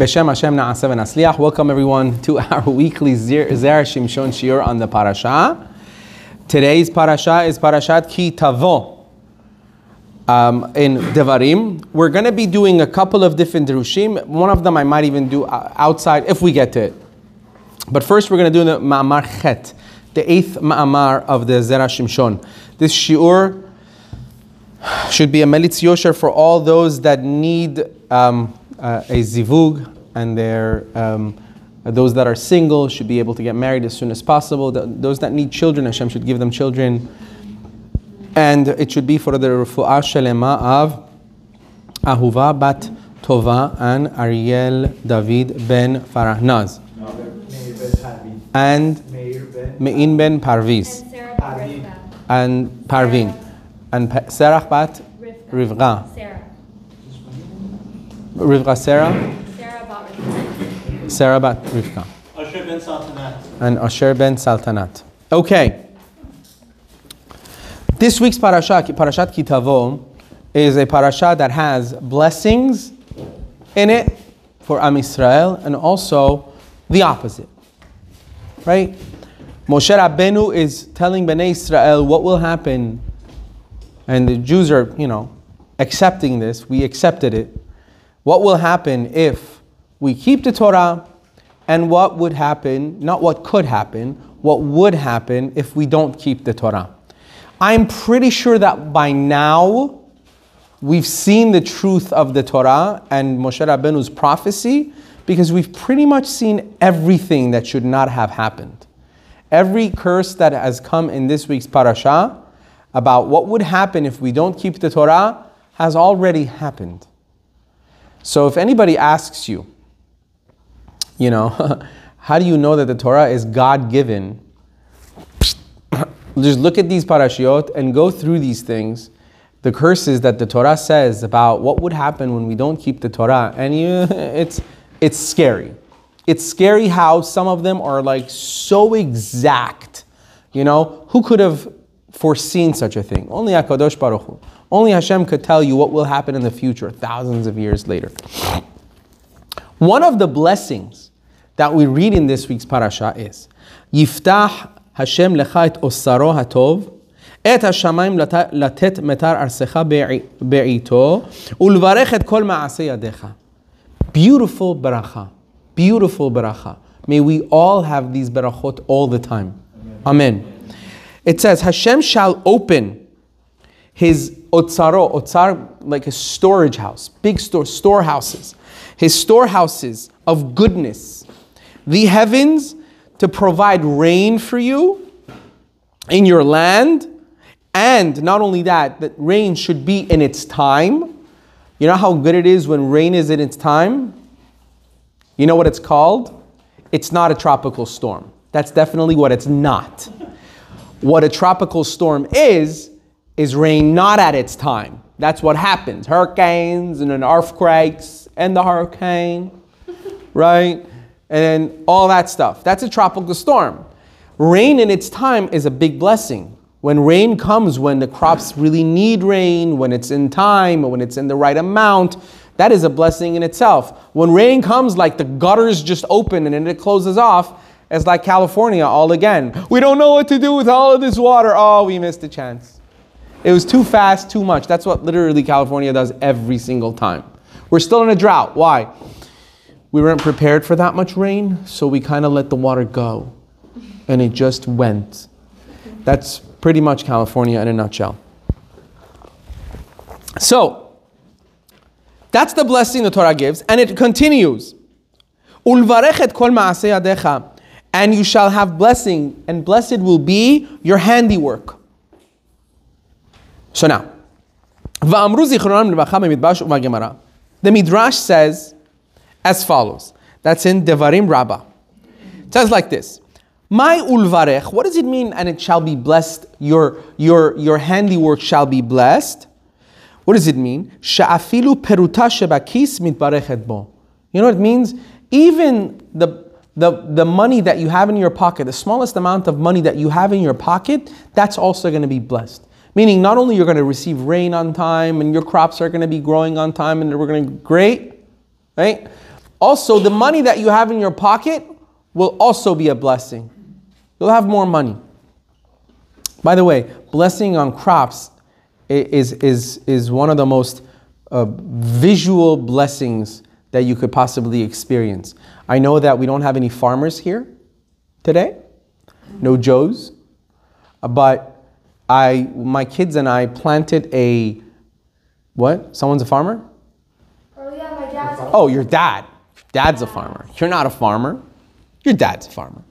Beshem Hashem Na'aseh V'Nasliach. Welcome everyone to our weekly Zer Zer Shimshon Shiur on the parasha. Today's parasha is Parashat Ki Tavo. Um, in Devarim, we're going to be doing a couple of different drushim. One of them I might even do uh, outside if we get to it. But first, we're going to do the Ma'amar Chet, the eighth Ma'amar of the Zera Shimshon. This shiur should be a melitz yosher for all those that need um, uh, a zivug and um, those that are single should be able to get married as soon as possible. The, those that need children, Hashem should give them children. And it should be for the refu'ah shalema of Ahuva bat Tova and Ariel David ben Farahnaz. And Mein ben Parviz. And Sarah And bat Rivka. Parvin. And Sarah bat Rivka. Rivka. Sarah. Rivka Sarah. Sarah bat Rivka. Sarah bat Rivka. Asher ben Saltanat. and Asher ben Saltanat. Okay. This week's parasha, Parashat Kitavo, is a parasha that has blessings in it for Am Yisrael and also the opposite. Right? Moshe Rabbeinu is telling Bnei Israel what will happen, and the Jews are, you know, accepting this. We accepted it. What will happen if we keep the Torah, and what would happen, not what could happen, what would happen if we don't keep the Torah. I'm pretty sure that by now we've seen the truth of the Torah and Moshe Rabbeinu's prophecy because we've pretty much seen everything that should not have happened. Every curse that has come in this week's parasha about what would happen if we don't keep the Torah has already happened. So if anybody asks you, you know, how do you know that the Torah is God given? Just look at these parashiot and go through these things, the curses that the Torah says about what would happen when we don't keep the Torah, and you, it's it's scary. It's scary how some of them are like so exact. You know, who could have foreseen such a thing? Only Hakadosh Baruch Hu. Only Hashem could tell you what will happen in the future, thousands of years later. One of the blessings that we read in this week's parasha is Yiftah Hashem lecha et otzaro hatov את השמיים לתת מיתר ארצך בעיתו ולברך את כל מעשה ידיך. Beautiful ברכה. Beautiful ברכה. May we all have these ברachot all the time. Amen. It says, Hashem shall open his otzaro, otzar, like a storage house, big store, storehouses, his storehouses of goodness, the heavens to provide rain for you in your land, and not only that, that rain should be in its time. You know how good it is when rain is in its time? You know what it's called? It's not a tropical storm. That's definitely what it's not. What a tropical storm is, is rain not at its time. That's what happens. Hurricanes and then earthquakes and the hurricane, right? And then all that stuff. That's a tropical storm. Rain in its time is a big blessing. When rain comes, when the crops really need rain, when it's in time, when it's in the right amount, that is a blessing in itself. When rain comes, like the gutters just open and then it closes off, it's like California all again. We don't know what to do with all of this water. Oh, we missed a chance. It was too fast, too much. That's what literally California does every single time. We're still in a drought. Why? We weren't prepared for that much rain, so we kind of let the water go. And it just went. That's pretty much California in a nutshell. So, that's the blessing the Torah gives, and it continues. And you shall have blessing, and blessed will be your handiwork. So now. The Midrash says as follows. That's in Devarim Rabbah. It says like this. My ulvarech, what does it mean? And it shall be blessed, your, your, your handiwork shall be blessed. What does it mean? Sha'afilu peruta shebakis mitbarechet bo. You know what it means? Even the, the, the money that you have in your pocket, the smallest amount of money that you have in your pocket, that's also going to be blessed. Meaning, not only you're going to receive rain on time and your crops are going to be growing on time and we're going to great, right? Also, the money that you have in your pocket will also be a blessing. You'll have more money. By the way, blessing on crops is, is, is one of the most uh, visual blessings that you could possibly experience. I know that we don't have any farmers here today, no Joes, uh, but I, my kids and I planted a, what? Someone's a farmer? Oh yeah, my dad's. Oh, your dad. Dad's a farmer. You're not a farmer. Your dad's a farmer.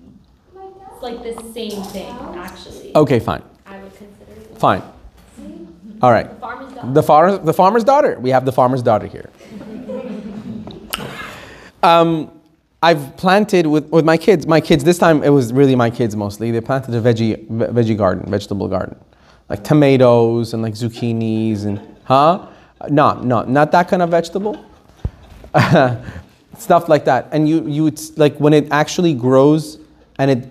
It's like the same thing, actually. Okay, fine. I would consider it. Fine. All right. Farmer's dog. The farmer's, the farmer's daughter. We have the farmer's daughter here. Um, I've planted with, with my kids. My kids, this time it was really my kids mostly. They planted a veggie, veggie garden, vegetable garden. Like tomatoes and like zucchinis and, huh? No, no, not that kind of vegetable. Stuff like that. And you, you, it's like when it actually grows and it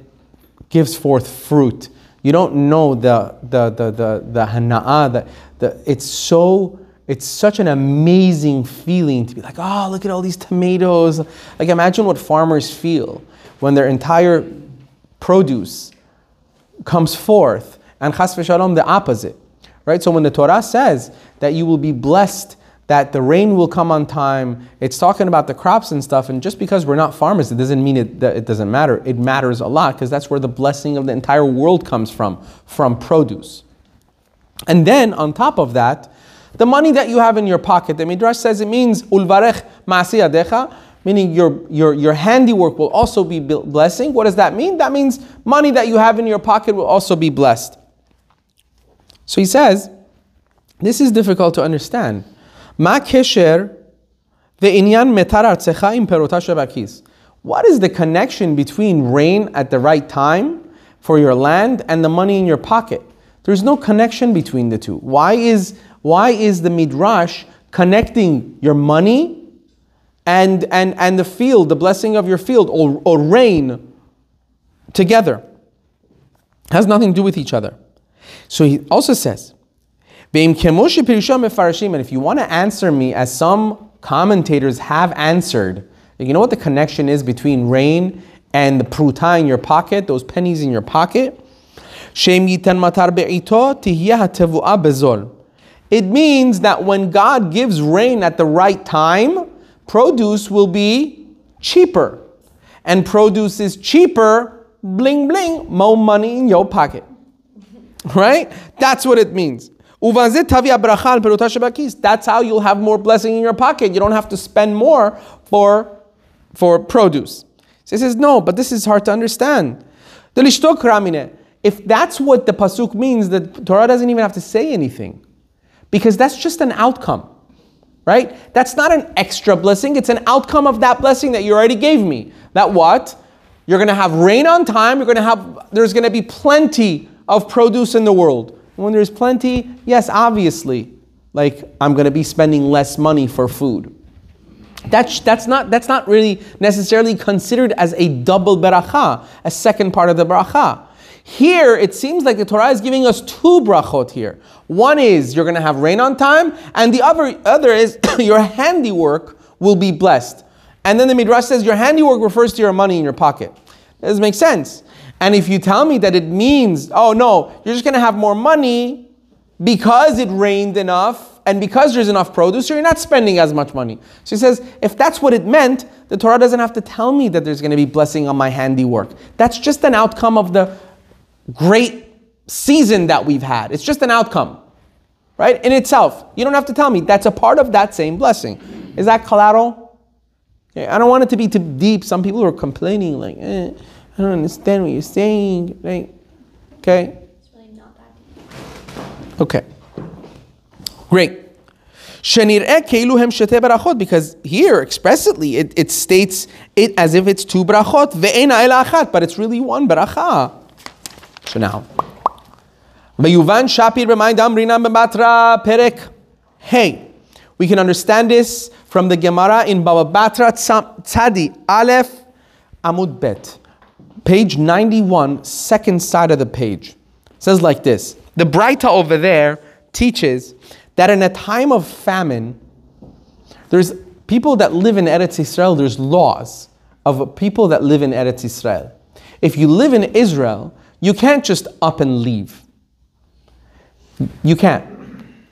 gives forth fruit. You don't know the the the the the hana'ah, the, the it's so it's such an amazing feeling to be like, oh, look at all these tomatoes. Like imagine what farmers feel when their entire produce comes forth, and chas v'shalom the opposite, right? So when the Torah says that you will be blessed, that the rain will come on time, it's talking about the crops and stuff. And just because we're not farmers, it doesn't mean it, that it doesn't matter. It matters a lot because that's where the blessing of the entire world comes from, from produce. And then on top of that, the money that you have in your pocket, the Midrash says it means ulvarech ma'asiyadecha, meaning your, your, your handiwork will also be blessing. What does that mean? That means money that you have in your pocket will also be blessed. So he says, this is difficult to understand. Ma kesher ve'inyan metar artzecha im perota. What is the connection between rain at the right time for your land and the money in your pocket? There's no connection between the two. Why is, why is the midrash connecting your money and, and, and the field, the blessing of your field, or, or rain together? Has nothing to do with each other. So he also says, and if you want to answer me as some commentators have answered, you know what the connection is between rain and the pruta in your pocket, those pennies in your pocket? It means that when God gives rain at the right time, produce will be cheaper. And produce is cheaper, bling bling, more money in your pocket. Right? That's what it means. That's how you'll have more blessing in your pocket. You don't have to spend more for, for produce. So he says, no, but this is hard to understand. If that's what the pasuk means, the Torah doesn't even have to say anything. Because that's just an outcome. Right? That's not an extra blessing, it's an outcome of that blessing that you already gave me. That what? You're gonna have rain on time, you're gonna have there's gonna be plenty of produce in the world. When there's plenty, yes, obviously, like I'm gonna be spending less money for food. That's, that's, not, that's not really necessarily considered as a double beracha, a second part of the beracha. Here, it seems like the Torah is giving us two brachot here. One is you're going to have rain on time, and the other, other is your handiwork will be blessed. And then the Midrash says your handiwork refers to your money in your pocket. That doesn't make sense. And if you tell me that it means, oh no, you're just going to have more money because it rained enough and because there's enough produce, so you're not spending as much money. So he says, if that's what it meant, the Torah doesn't have to tell me that there's going to be blessing on my handiwork. That's just an outcome of the great season that we've had. It's just an outcome, right? In itself. You don't have to tell me. That's a part of that same blessing. Is that collateral? I don't want it to be too deep. Some people are complaining, like, eh, I don't understand what you're saying, right? Okay? It's really not that deep. Okay. Great. שנראה כאילו הם שתי ברכות, because here explicitly it, it states it as if it's two brachot, ואין אלא אחת, but it's really one ברכה. So now, ויובן שפיר במאי דאמרינן בבטרה פרק Hey, we can understand this from the Gemara in Baba Batra Tzadi Aleph Amud Bet, page 91, second side of the page. Says like this The Braita over there teaches that in a time of famine, there's people that live in Eretz Israel, there's laws of people that live in Eretz Israel. If you live in Israel, you can't just up and leave. You can't.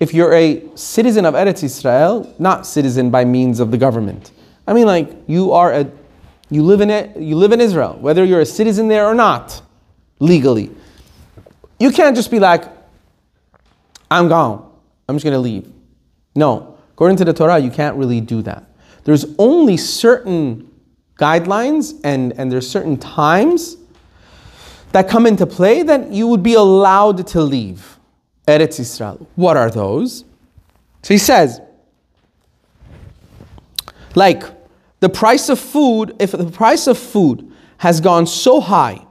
If you're a citizen of Eretz Israel, not citizen by means of the government. I mean, like you are a, you live in it, you live in Israel, whether you're a citizen there or not, legally. You can't just be like, I'm gone. I'm just gonna leave. No, according to the Torah, you can't really do that. There's only certain guidelines and, and there's certain times that come into play that you would be allowed to leave Eretz Israel. What are those? So he says, like the price of food, if the price of food has gone so high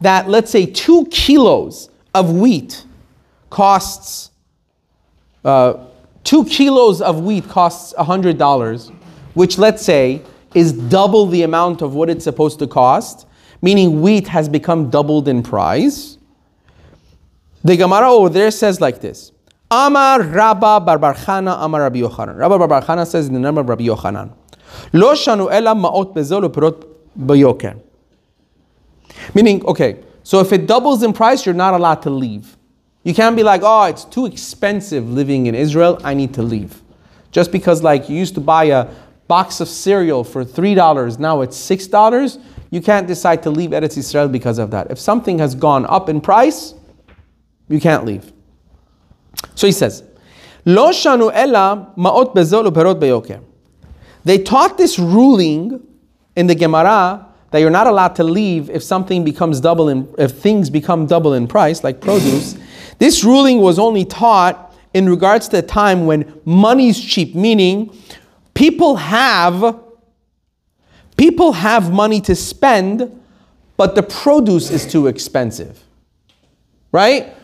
that let's say two kilos of wheat costs, uh, two kilos of wheat costs $100, which let's say is double the amount of what it's supposed to cost, meaning wheat has become doubled in price. The Gemara over there says like this. Amar Rabba bar bar Chana Amar Rabbi Yochanan. Rabba bar bar Chana says in the name of Rabbi Yochanan. Lo shanu ela ma'ot bezol uperot bayoker. Meaning, okay, so if it doubles in price, you're not allowed to leave. You can't be like, oh, it's too expensive living in Israel, I need to leave. Just because like you used to buy a box of cereal for $3, now it's $6, you can't decide to leave Eretz Israel because of that. If something has gone up in price, you can't leave. So he says, Lo shanu ela ma'ot bezol uperot beyoker. They taught this ruling in the Gemara that you're not allowed to leave if something becomes double in if things become double in price, like produce. this ruling was only taught in regards to a time when money is cheap, meaning people have people have money to spend, but the produce is too expensive. Right?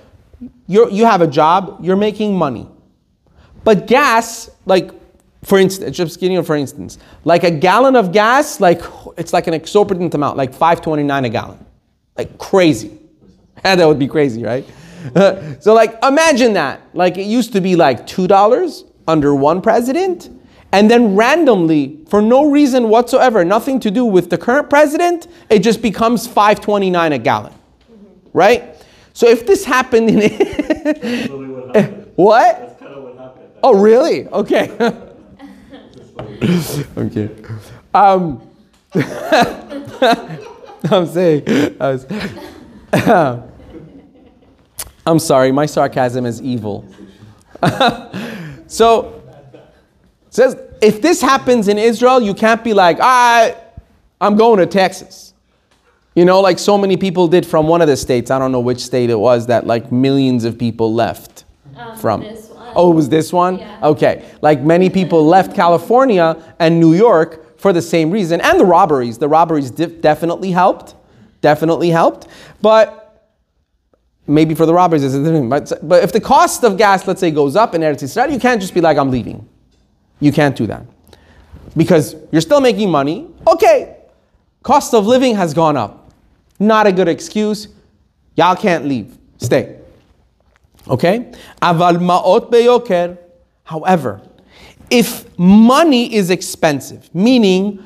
you you have a job, you're making money. But gas, like for instance, just giving you for instance, like a gallon of gas, like it's like an exorbitant amount, like 5.29 a gallon, like crazy. And that would be crazy, right? so like imagine that, like it used to be like two dollars under one president, and then randomly, for no reason whatsoever, nothing to do with the current president, it just becomes 5.29 a gallon, right? So if this happened in what? Oh really? Okay. okay. Um, I'm saying, I was, I'm sorry, my sarcasm is evil. so, says if this happens in Israel, you can't be like, I, I'm going to Texas. You know, like so many people did from one of the states. I don't know which state it was that like millions of people left Um, from. this one. Oh, it was this one? Yeah. Okay. Like many people left California and New York for the same reason. And the robberies. The robberies def- definitely helped. Definitely helped. But maybe for the robberies, it's a different- but, but if the cost of gas, let's say, goes up in Eretz Israel, you can't just be like, I'm leaving. You can't do that. Because you're still making money. Okay, cost of living has gone up. Not a good excuse. Y'all can't leave. Stay. Okay? Aval ma'ot beyoker. However, if money is expensive, meaning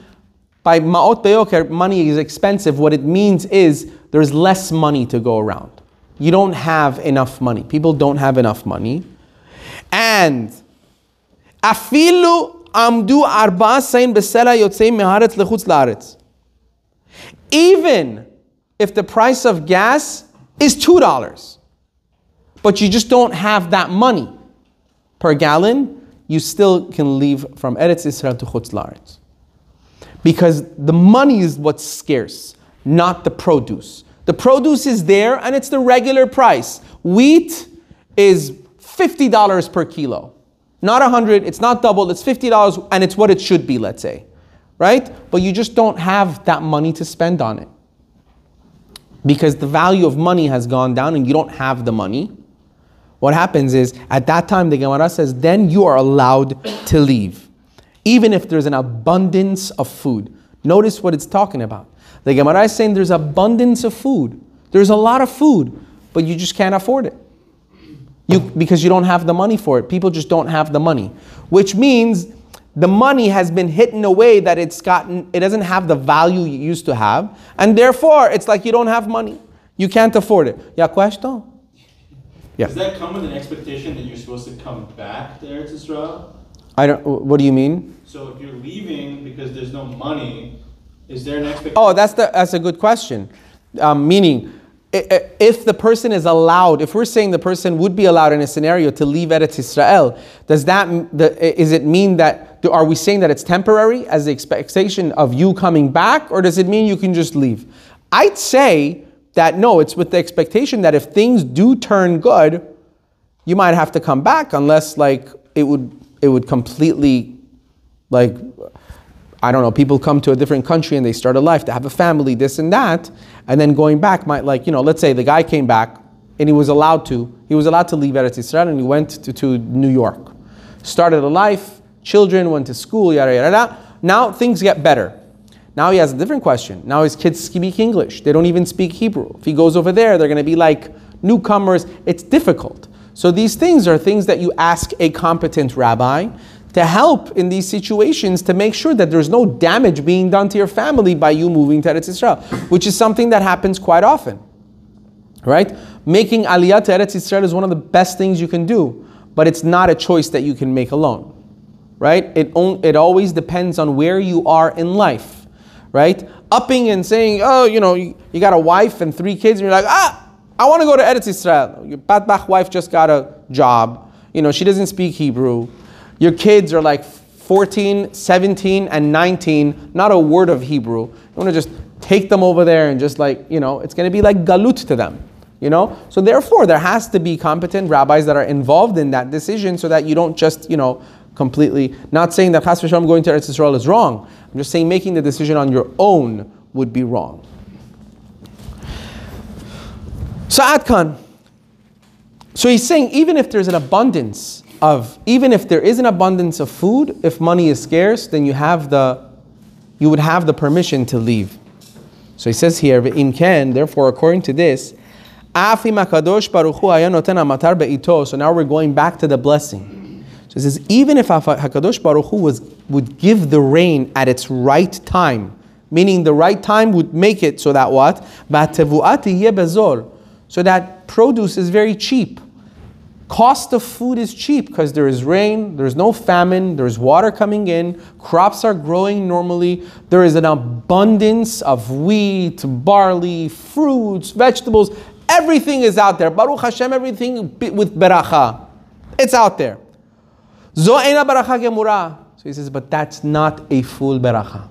by ma'ot beyoker, money is expensive, what it means is there's less money to go around. You don't have enough money. People don't have enough money. And afilu amdu arba se'in besela yotzei meharetz lechutz. Even if the price of gas is $2, but you just don't have that money per gallon, you still can leave from Eretz Israel to Chutz La'aretz. Because the money is what's scarce, not the produce. The produce is there and it's the regular price. Wheat is $50 per kilo. Not 100, it's not double, it's $50 and it's what it should be, let's say. Right? But you just don't have that money to spend on it. Because the value of money has gone down and you don't have the money. What happens is, at that time, the Gemara says, then you are allowed to leave. Even if there's an abundance of food. Notice what it's talking about. The Gemara is saying there's abundance of food. There's a lot of food, but you just can't afford it. You, because you don't have the money for it. People just don't have the money. Which means the money has been hit in a way that it's gotten, it doesn't have the value you used to have, and therefore it's like you don't have money. You can't afford it. Yeah, question? Yeah. Does that come with an expectation that you're supposed to come back to Eretz Israel? I don't, what do you mean? So if you're leaving because there's no money, is there an expectation? Oh, that's the that's a good question. Um, meaning, if the person is allowed, if we're saying the person would be allowed in a scenario to leave Eretz Israel, does that m- the, is it mean that are we saying that it's temporary as the expectation of you coming back, or does it mean you can just leave? I'd say that no, it's with the expectation that if things do turn good, you might have to come back unless like it would it would completely like I don't know, people come to a different country and they start a life, they have a family, this and that, and then going back might like, you know, let's say the guy came back and he was allowed to, he was allowed to leave Eretz Israel and he went to, to New York. Started a life, children went to school, yada yada yada. Now things get better. Now he has a different question. Now his kids speak English. They don't even speak Hebrew. If he goes over there, they're going to be like newcomers. It's difficult. So these things are things that you ask a competent rabbi to help in these situations to make sure that there's no damage being done to your family by you moving to Eretz Israel, which is something that happens quite often. Right? Making aliyah to Eretz Israel is one of the best things you can do, but it's not a choice that you can make alone right? It, on, it always depends on where you are in life, right? Upping and saying, oh, you know, you, you got a wife and three kids, and you're like, ah, I want to go to Eretz Israel. Your Batbach wife just got a job. You know, she doesn't speak Hebrew. Your kids are like 14, 17, and 19, not a word of Hebrew. You want to just take them over there and just like, you know, it's going to be like galut to them. You know, so therefore there has to be competent rabbis that are involved in that decision, so that you don't just, you know, completely. Not saying that Chas v'shalom going to Eretz Israel is wrong. I'm just saying making the decision on your own would be wrong. So Adkan. So he's saying even if there's an abundance of, even if there is an abundance of food, if money is scarce, then you have the, you would have the permission to leave. So he says here, "Ve'im ken." Therefore, according to this. So now we're going back to the blessing. So he says, even if Hakadosh Baruch Hu was would give the rain at its right time, meaning the right time would make it so that what? So that produce is very cheap. Cost of food is cheap because there is rain, there's no famine, there's water coming in, crops are growing normally, there is an abundance of wheat, barley, fruits, vegetables, everything is out there. Baruch Hashem, everything with beracha. It's out there. Beracha gemura. So he says, but that's not a full beracha.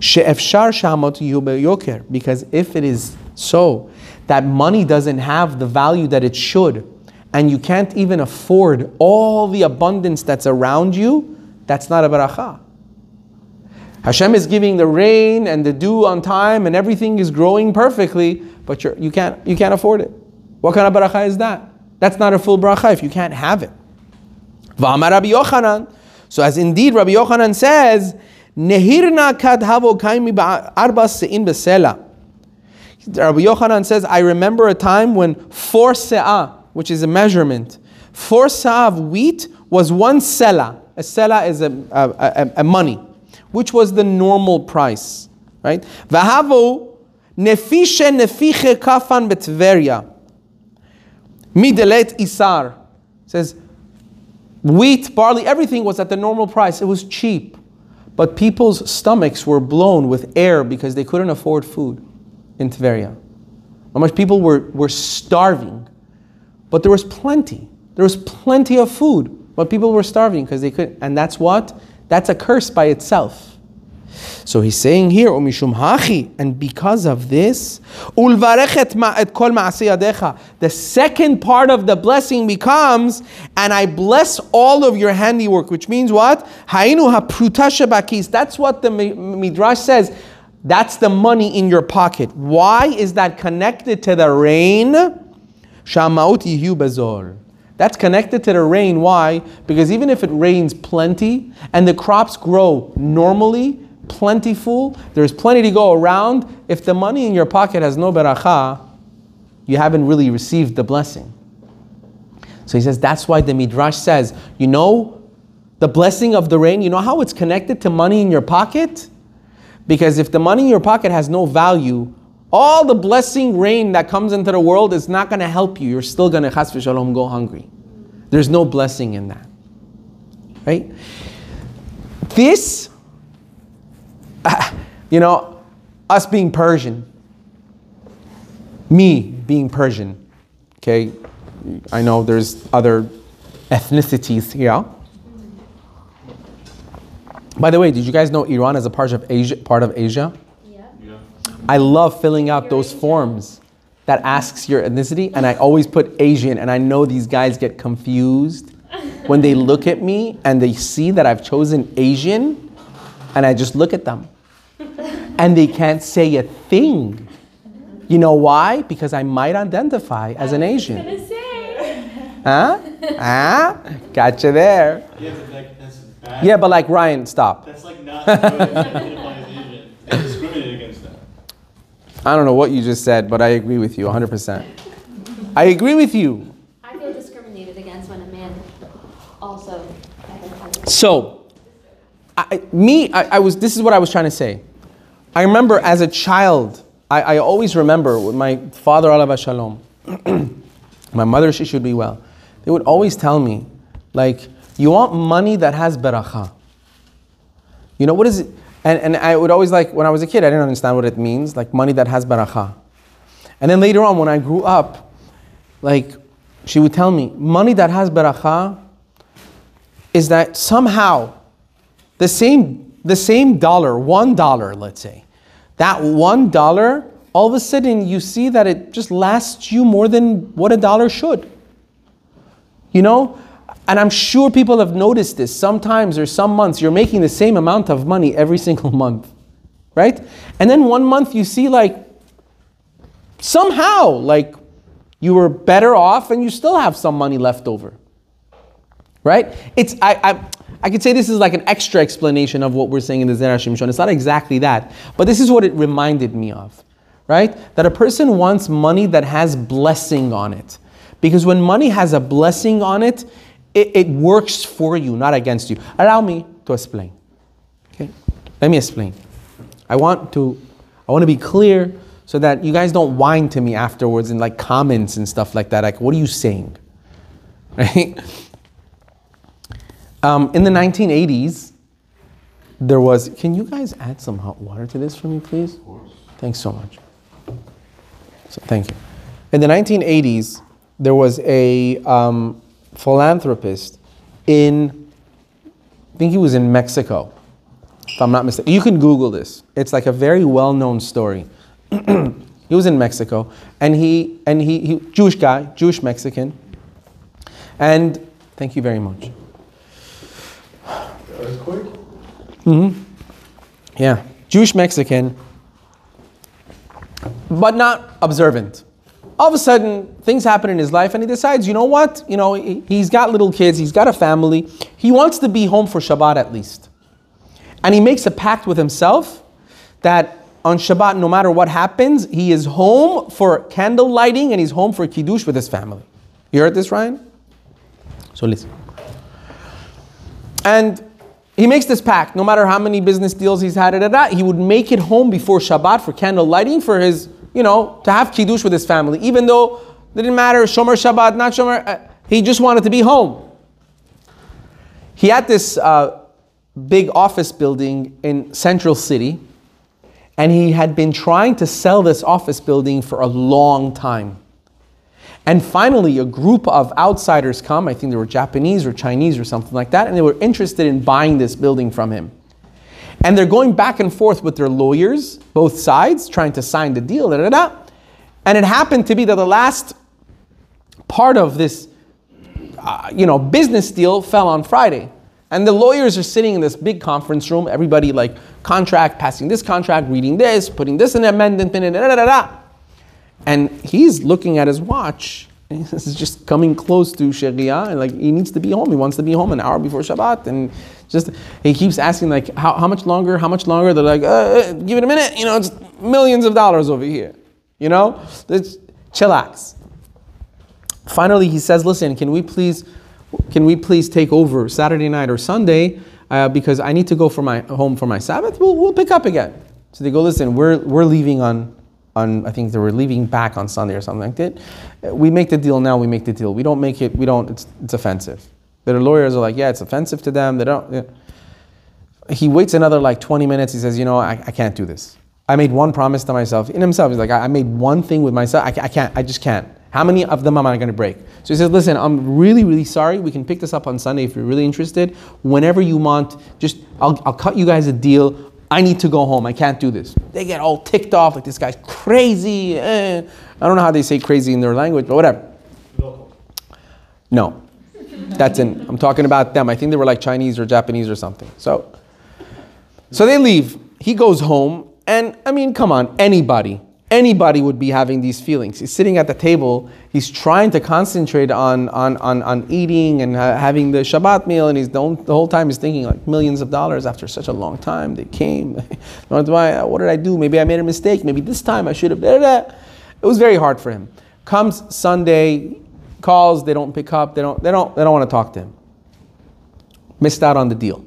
She'efshar shamot yhu beyoker. Because if it is so that money doesn't have the value that it should, and you can't even afford all the abundance that's around you, that's not a beracha. Hashem is giving the rain and the dew on time, and everything is growing perfectly, but you're, you can't you can't afford it. What kind of beracha is that? That's not a full beracha if you can't have it. V'amar Rabbi Yochanan. So as indeed Rabbi Yochanan says, Nehirna kad havo kaimi arba se'in besela. Rabbi Yochanan says, I remember a time when four se'ah, which is a measurement, four se'ah of wheat was one sela. A sela is a, a, a, a money, which was the normal price, right? V'havo nefishe nefiche kafan betveria. Midelet isar. Says, wheat, barley, everything was at the normal price. It was cheap. But people's stomachs were blown with air because they couldn't afford food in Tveria. How much people were, were starving, but there was plenty. There was plenty of food, but people were starving because they couldn't. And that's what? That's a curse by itself. So he's saying here, "Umishum hachi," and because of this, ulvarechet et kol. The second part of the blessing becomes, and I bless all of your handiwork, which means what? Hainu hapruta shebakis. That's what the midrash says. That's the money in your pocket. Why is that connected to the rain? Shamaut yihu. That's connected to the rain. Why? Because even if it rains plenty and the crops grow normally, plentiful, there's plenty to go around. If the money in your pocket has no beracha, you haven't really received the blessing. So he says that's why the Midrash says, you know, The blessing of the rain, you know how it's connected to money in your pocket? Because if the money in your pocket has no value, all the blessing rain that comes into the world is not going to help you. You're still going to chas v'shalom go hungry. There's no blessing in that. Right? This, you know, us being Persian, me being Persian, okay, I know there's other ethnicities here. By the way, did you guys know Iran is a part of Asia? Part of Asia? Yeah. Yeah. I love filling out those forms that asks your ethnicity, and I always put Asian, and I know these guys get confused when they look at me and they see that I've chosen Asian, and I just look at them, and they can't say a thing. You know why? Because I might identify as an Asian. Gonna say. Huh? Huh? Gotcha there. Yeah, but like, that's bad. Yeah, but like Ryan, stop. That's like not good to identify as Asian. They discriminate against them. I don't know what you just said, but I agree with you 100%. I agree with you. I feel discriminated against when a man also. So, I, me, I, I was. This is what I was trying to say. I remember as a child, I, I always remember with my father, Allah Shalom, my mother, she should be well. They would always tell me, like, you want money that has barakah. You know what is it? And, and I would always like when I was a kid, I didn't understand what it means, like money that has barakah. And then later on, when I grew up, like she would tell me, money that has barakah is that somehow the same the same dollar, one dollar, let's say, that one dollar, all of a sudden you see that it just lasts you more than what a dollar should. You know? And I'm sure people have noticed this. Sometimes or some months you're making the same amount of money every single month. Right? And then one month you see like somehow like you were better off and you still have some money left over. Right? It's I I I could say this is like an extra explanation of what we're saying in the Zera Shimshon. It's not exactly that, but this is what it reminded me of, right? That a person wants money that has blessing on it. Because when money has a blessing on it, it, it works for you, not against you. Allow me to explain. Okay? Let me explain. I want to I want to be clear so that you guys don't whine to me afterwards in like comments and stuff like that. Like, what are you saying? Right? Um, in the 1980s, there was. Can you guys add some hot water to this for me, please? Thanks so much. So, thank you. In the 1980s, there was a um, philanthropist in, I think he was in Mexico, if I'm not mistaken. You can Google this. It's like a very well-known story. he was in Mexico, and he and he, he Jewish guy, Jewish Mexican, and thank you very much. Earthquake? Mm-hmm. Yeah, Jewish Mexican, but not observant. All of a sudden, things happen in his life, and he decides, you know what? You know, he- he's got little kids, he's got a family. He wants to be home for Shabbat at least. And he makes a pact with himself that on Shabbat, no matter what happens, he is home for candle lighting and he's home for Kiddush with his family. You heard this, Ryan? So listen. And he makes this pact, no matter how many business deals he's had, he would make it home before Shabbat for candle lighting for his, you know, to have Kiddush with his family. Even though it didn't matter, Shomer Shabbat, not Shomer, uh, he just wanted to be home. He had this uh, big office building in Central City, and he had been trying to sell this office building for a long time. And finally, a group of outsiders come, I think they were Japanese or Chinese or something like that, and they were interested in buying this building from him. And they're going back and forth with their lawyers, both sides, trying to sign the deal, da, da, da. And it happened to be that the last part of this uh, you know, business deal fell on Friday. And the lawyers are sitting in this big conference room, everybody like contract, passing this contract, reading this, putting this in amendment, da, da, da, da, da. And he's looking at his watch. This is just coming close to shkia, and like he needs to be home. He wants to be home an hour before Shabbat, and just he keeps asking like, how, how much longer? How much longer? They're like, uh, uh, give it a minute. You know, it's millions of dollars over here. You know, it's chillax. Finally, he says, listen, can we please can we please take over Saturday night or Sunday uh, because I need to go for my home for my Sabbath? We'll, we'll pick up again. So they go, listen, we're, we're leaving on, on, I think they were leaving back on Sunday or something like that. Uh, We make the deal now, we make the deal. We don't make it, we don't, it's, it's offensive. Their lawyers are like, yeah, it's offensive to them. They don't. yeah. He waits another like 20 minutes. He says, you know, I, I can't do this. I made one promise to myself. In himself, he's like, I, I made one thing with myself. I, I can't, I just can't. How many of them am I going to break? So he says, listen, I'm really, really sorry. We can pick this up on Sunday if you're really interested. Whenever you want, just, I'll, I'll cut you guys a deal. I need to go home. I can't do this. They get all ticked off, like this guy's crazy. Eh. I don't know how they say crazy in their language, but whatever. No, that's in. I'm talking about them. I think they were like Chinese or Japanese or something. So, so they leave. He goes home, and I mean, come on, anybody, anybody would be having these feelings. He's sitting at the table. He's trying to concentrate on on on, on eating and ha- having the Shabbat meal, and he's the, the whole time he's thinking like millions of dollars after such a long time. They came. what did I do? Maybe I made a mistake. Maybe this time I should have. It was very hard for him. Comes Sunday, calls. They don't pick up. They don't. They don't. They don't want to talk to him. Missed out on the deal,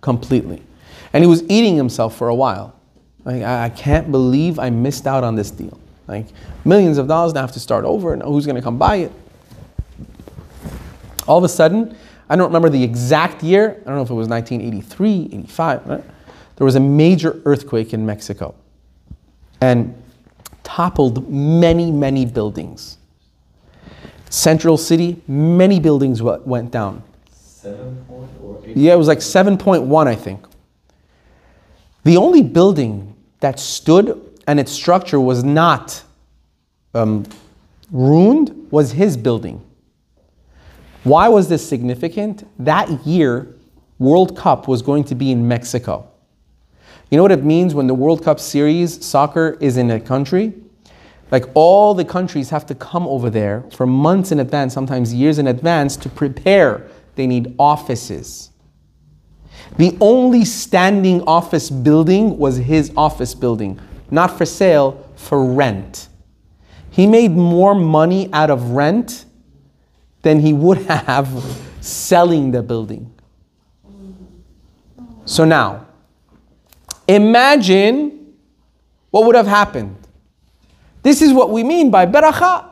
completely, and he was eating himself for a while. Like I, I can't believe I missed out on this deal. Like millions of dollars, now I have to start over, and who's going to come buy it? All of a sudden, I don't remember the exact year. I don't know if it was 1983, 85. right? There was a major earthquake in Mexico, and toppled many, many buildings. Central City, many buildings went down. Seven point or eight? Yeah, it was like 7.1, I think. The only building that stood and its structure was not um, ruined was his building. Why was this significant? That year, World Cup was going to be in Mexico. You know what it means when the World Cup series soccer is in a country? Like all the countries have to come over there for months in advance, sometimes years in advance, to prepare. They need offices. The only standing office building was his office building, not for sale, for rent. He made more money out of rent than he would have selling the building. So now, imagine what would have happened. This is what we mean by beracha.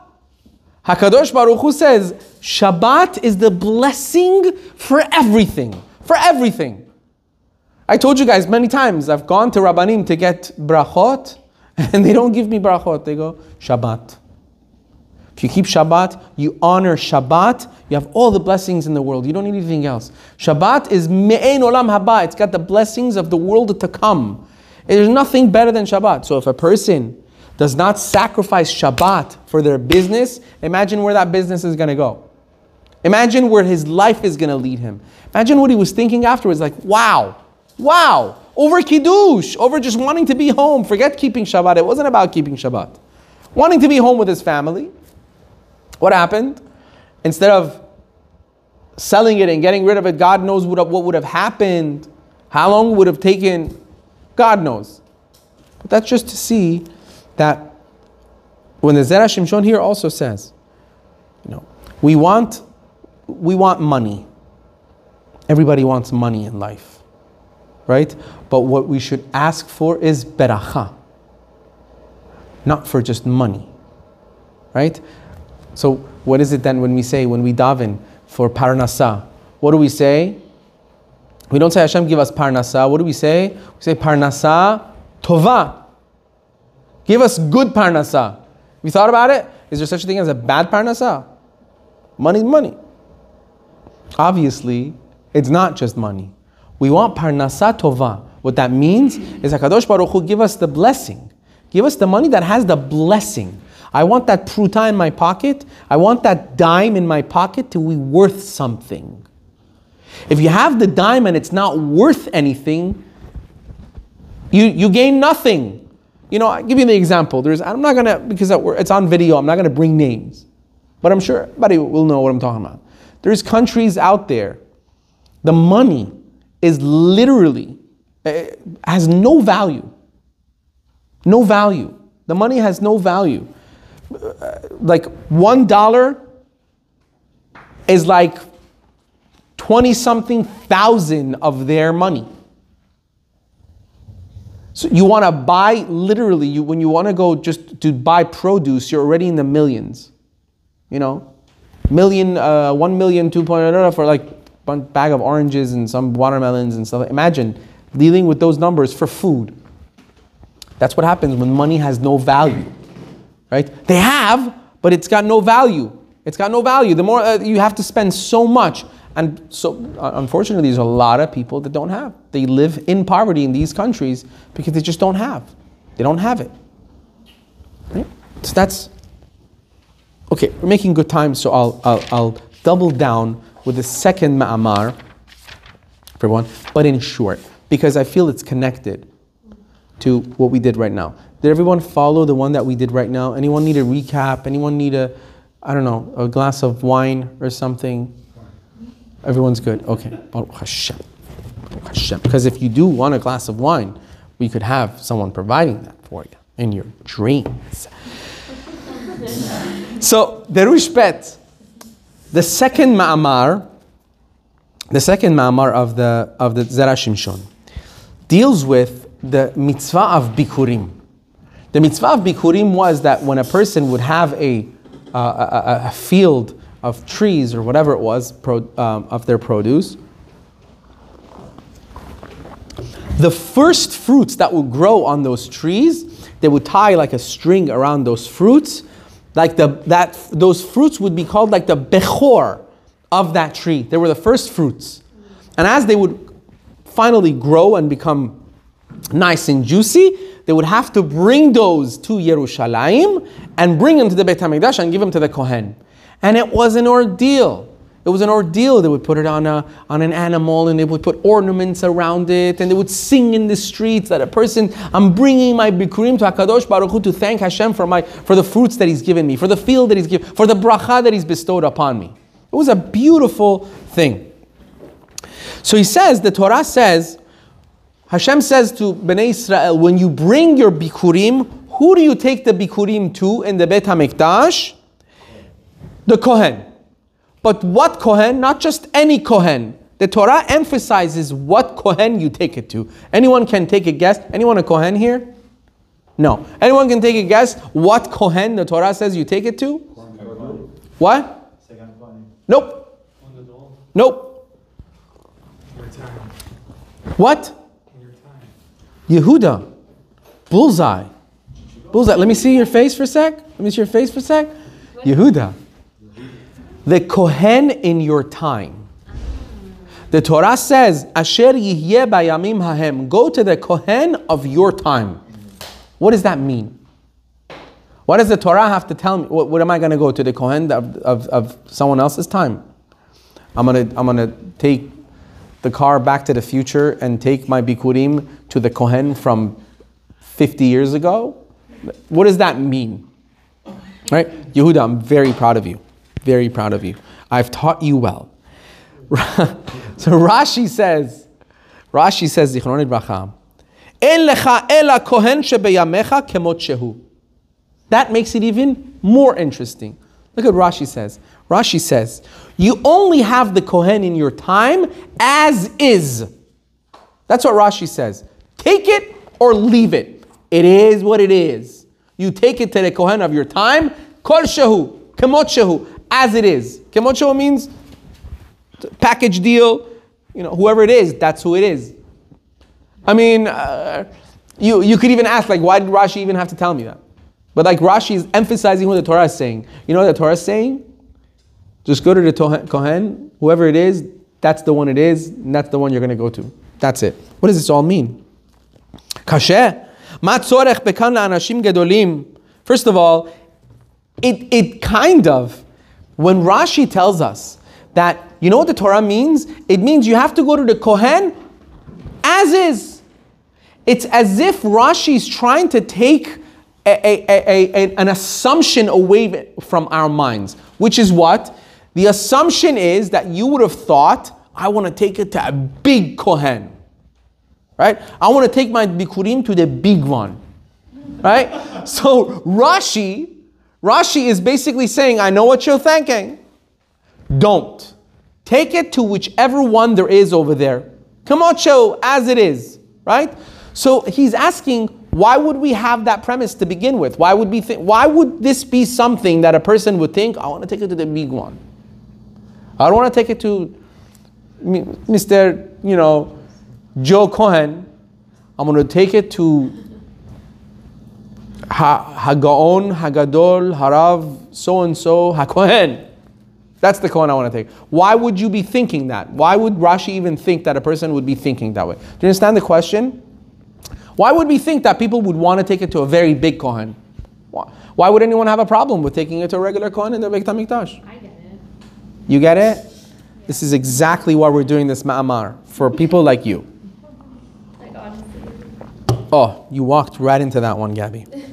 Hakadosh Baruch Hu says Shabbat is the blessing for everything, for everything. I told you guys many times I've gone to Rabbanim to get brachot, and they don't give me brachot. They go Shabbat. If you keep Shabbat, you honor Shabbat, you have all the blessings in the world. You don't need anything else. Shabbat is me'ein olam haba. It's got the blessings of the world to come. There's nothing better than Shabbat. So if a person does not sacrifice Shabbat for their business, imagine where that business is going to go. Imagine where his life is going to lead him. Imagine what he was thinking afterwards like, wow, wow, over Kiddush, over just wanting to be home. Forget keeping Shabbat. It wasn't about keeping Shabbat. Wanting to be home with his family. What happened? Instead of selling it and getting rid of it, God knows what, would have happened, how long would have taken. God knows. But that's just to see that when the Zera Shimshon here also says, you know, we want, we want money. Everybody wants money in life, right? But what we should ask for is beracha, not for just money, right? So what is it then when we say, when we daven for parnasa? What do we say? We don't say Hashem give us parnasa. What do we say? We say parnasa tova. Give us good parnasa. We thought about it? Is there such a thing as a bad parnasa? Money's money. Obviously, it's not just money. We want parnasa tova. What that means is Hakadosh Baruch Hu give us the blessing. Give us the money that has the blessing. I want that pruta in my pocket. I want that dime in my pocket to be worth something. If you have the dime and it's not worth anything, you, you gain nothing. You know, I'll give you the example. There's, I'm not gonna, because it's on video, I'm not gonna bring names. But I'm sure everybody will know what I'm talking about. There's countries out there, the money is literally, uh, has no value. No value. The money has no value. Uh, like one dollar is like 20 something thousand of their money. So you want to buy literally you when you want to go just to buy produce, you're already in the millions. You know, million, uh, one million, two point for like a bag of oranges and some watermelons and stuff. Imagine dealing with those numbers for food. That's what happens when money has no value, right? They have, but it's got no value. It's got no value. The more uh, you have to spend so much, and so uh, unfortunately, there's a lot of people that don't have. They live in poverty in these countries because they just don't have. They don't have it. Right? So that's okay. We're making good time, so I'll I'll, I'll double down with the second ma'amar for one, but in short, because I feel it's connected to what we did right now. Did everyone follow the one that we did right now? Anyone need a recap? Anyone need a, I don't know, a glass of wine or something? Everyone's good. Okay. Oh, Hashem. Because if you do want a glass of wine, we could have someone providing that for you in your dreams. So, Derush Bet, the second ma'amar, the second ma'amar of the of the Zera Shimshon, deals with the mitzvah of bikurim. The mitzvah of bikurim was that when a person would have a, uh, a, a, field of trees or whatever it was pro, um, of their produce, the first fruits that would grow on those trees, they would tie like a string around those fruits. Like the that those fruits would be called like the bechor of that tree. They were the first fruits. And as they would finally grow and become nice and juicy, they would have to bring those to Yerushalayim and bring them to the Beit HaMikdash and give them to the Kohen. And it was an ordeal. It was an ordeal. They would put it on, a, on an animal and they would put ornaments around it and they would sing in the streets that a person, I'm bringing my bikurim to HaKadosh Baruch Hu to thank Hashem for, my, for the fruits that He's given me, for the field that He's given, for the bracha that He's bestowed upon me. It was a beautiful thing. So he says, the Torah says, Hashem says to Bnei Israel, when you bring your bikurim, who do you take the bikurim to in the Beit HaMikdash? The Kohen. But what Kohen? Not just any Kohen. The Torah emphasizes what Kohen you take it to. Anyone can take a guess? Anyone a Kohen here? No. Anyone can take a guess what Kohen the Torah says you take it to? What? Nope. Nope. What? Yehuda. Bullseye. Bullseye. Let me see your face for a sec. Let me see your face for a sec. Yehuda. The Kohen in your time. The Torah says, Asher bayamim hahem. Go to the Kohen of your time. What does that mean? What does the Torah have to tell me? What, what am I going to go to the Kohen of, of, of someone else's time? I'm going to I'm gonna take the car back to the future and take my bikurim to the Kohen from 50 years ago? What does that mean? Right? Yehuda, I'm very proud of you. Very proud of you. I've taught you well. so Rashi says, Rashi says, Zichronon Bracha, En lecha kohen shehu. That makes it even more interesting. Look at Rashi says. Rashi says, you only have the Kohen in your time as is. That's what Rashi says. Take it or leave it. It is what it is. You take it to the Kohen of your time, kol shehu, kemot shehu, as it is. Kemot shehu means package deal, you know, whoever it is, that's who it is. I mean, uh, you, you could even ask, like, why did Rashi even have to tell me that? But like Rashi is emphasizing what the Torah is saying. You know what the Torah is saying? Just go to the Kohen, whoever it is, that's the one it is, and that's the one you're going to go to. That's it. What does this all mean? First of all, it, it kind of, when Rashi tells us that, you know what the Torah means? It means you have to go to the Kohen as is. It's as if Rashi is trying to take a, a, a, an assumption away from our minds, which is what? The assumption is that you would have thought, I want to take it to a big Kohen. Right? I want to take my Bikurim to the big one. Right? So Rashi, Rashi is basically saying, I know what you're thinking. Don't. take it to whichever one there is over there. Kamacho, as it is, right? So he's asking, why would we have that premise to begin with? Why would we think, why would this be something that a person would think, I want to take it to the big one? I don't want to take it to Mr. You know, Joe Cohen. I'm going to take it to Hagaon, Hagadol, Harav, so and so, HaKohen. That's the Kohen I want to take. Why would you be thinking that? Why would Rashi even think that a person would be thinking that way? Do you understand the question? Why would we think that people would want to take it to a very big Kohen? Why, why would anyone have a problem with taking it to a regular Kohen in the Beit HaMikdash? I get it. You get it? This is exactly why we're doing this ma'amar, for people like you. Oh, you walked right into that one, Gabby.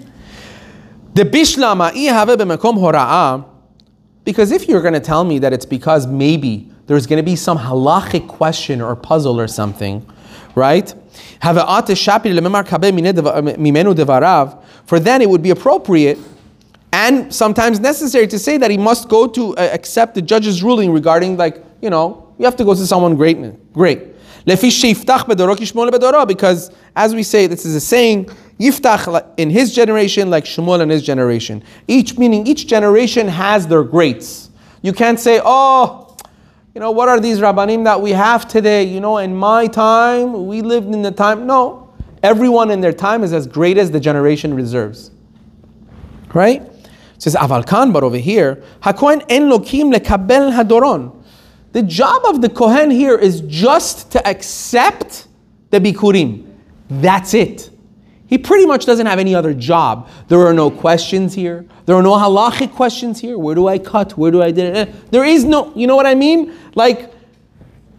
The bishlama ihave b'makom hora'ah, because if you're going to tell me that it's because maybe there's going to be some halachic question or puzzle or something, right? Devarav, for then it would be appropriate and sometimes necessary to say that he must go to uh, accept the judge's ruling regarding like you know you have to go to someone great great because as we say this is a saying yiftach in his generation like Shmuel in his generation each meaning each generation has their greats you can't say oh you know what are these rabbanim that we have today you know in my time we lived in the time no everyone in their time is as great as the generation reserves right? It says Avalkan, but over here, hakohen en lokim lekabel hadoron. The job of the kohen here is just to accept the bikurim. That's it. He pretty much doesn't have any other job. There are no questions here. There are no halachic questions here. Where do I cut? Where do I do it? Eh, there is no. You know what I mean? Like,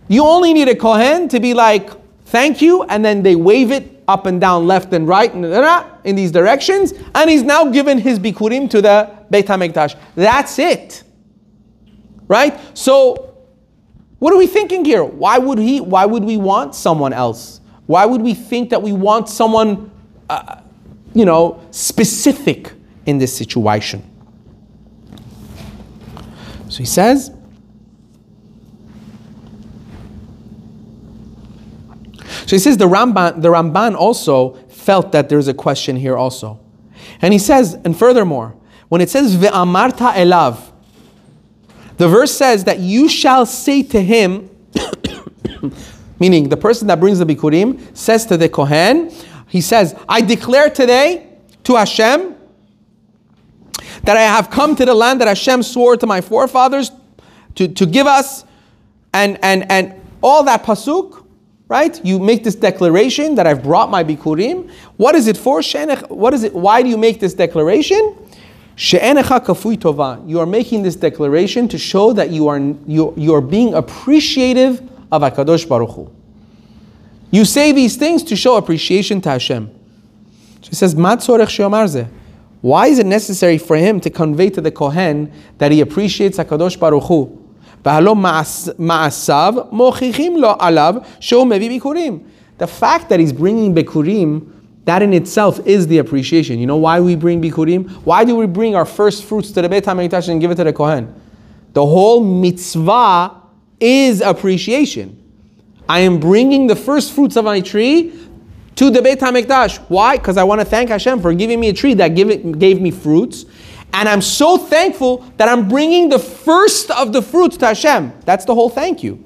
you only need a kohen to be like, thank you, and then they wave it up and down, left and right, in these directions, and he's now given his bikurim to the Beit HaMikdash. That's it. Right? So, what are we thinking here? Why would he? Why would we want someone else? Why would we think that we want someone, uh, you know, specific in this situation? So he says. So he says the Ramban, the Ramban also felt that there's a question here also. And he says, and furthermore, when it says ve'amarta elav, the verse says that you shall say to him, meaning the person that brings the bikurim says to the kohen, he says, I declare today to Hashem that I have come to the land that Hashem swore to my forefathers to, to give us, and and and all that pasuk, right? You make this declaration that I've brought my bikurim. What is it for? What is it? Why do you make this declaration? You are making this declaration to show that you are you, you are being appreciative of Hakadosh Baruch Hu. You say these things to show appreciation to Hashem. She says, "Matzorech says, Why is it necessary for him to convey to the Kohen that he appreciates HaKadosh Baruch Hu? The fact that he's bringing Bikurim, that in itself is the appreciation. You know why we bring Bikurim? Why do we bring our first fruits to the Beit HaMikdash and give it to the Kohen? The whole mitzvah is appreciation. I am bringing the first fruits of my tree to the Beit HaMikdash. Why? Because I want to thank Hashem for giving me a tree that give gave me fruits. And I'm so thankful that I'm bringing the first of the fruits to Hashem. That's the whole thank you.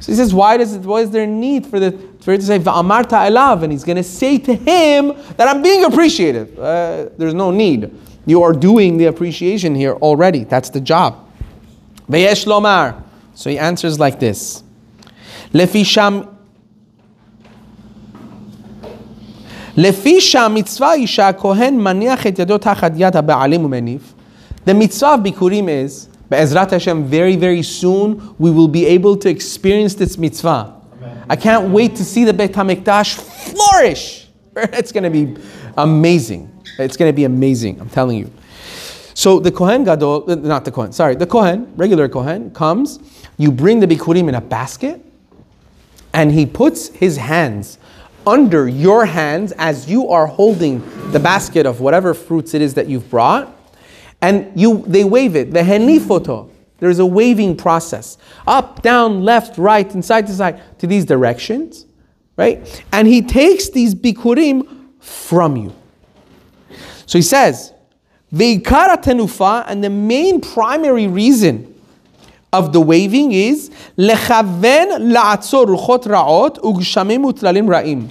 So he says, why does it, why is there need for the for it to say Va'amarta elav? And he's going to say to him that I'm being appreciative. Uh, there's no need. You are doing the appreciation here already. That's the job. Ve'yesh lomar. So he answers like this. Lefi sham לפי שהמצווה היא שהכהן מניח את ידו תחת יד הבעלים ומניף, the mitzvah of bikurim is, בעזרת Hashem, very very soon we will be able to experience this mitzvah. I can't wait to see the Beit HaMikdash flourish. It's going to be amazing. It's going to be amazing, I'm telling you. So the Kohen Gadol, uh, not the Kohen, sorry, the Kohen, regular Kohen, comes, you bring the bikurim in a basket, and he puts his hands under your hands as you are holding the basket of whatever fruits it is that you've brought, and you they wave it, the henifoto. There's a waving process. Up, down, left, right, and side to side to these directions, right? And he takes these bikurim from you. So he says, Veikara tenufa, and the main primary reason of the waving is lechaven la'atzor ruchot ra'ot ugshamim utlalim ra'im.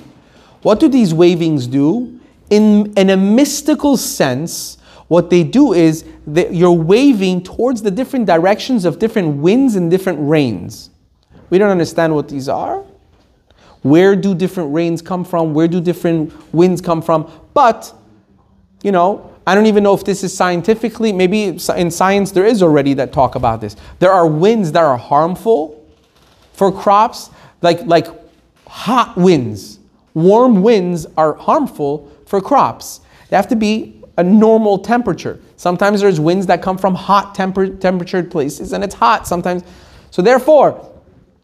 What do these wavings do? In, in a mystical sense, what they do is that you're waving towards the different directions of different winds and different rains. We don't understand what these are. Where do different rains come from? Where do different winds come from? But, you know, I don't even know if this is scientifically, maybe in science there is already that talk about this. There are winds that are harmful for crops, like, like hot winds. Warm winds are harmful for crops. They have to be a normal temperature. Sometimes there's winds that come from hot temper- temperatured places and it's hot sometimes. So therefore,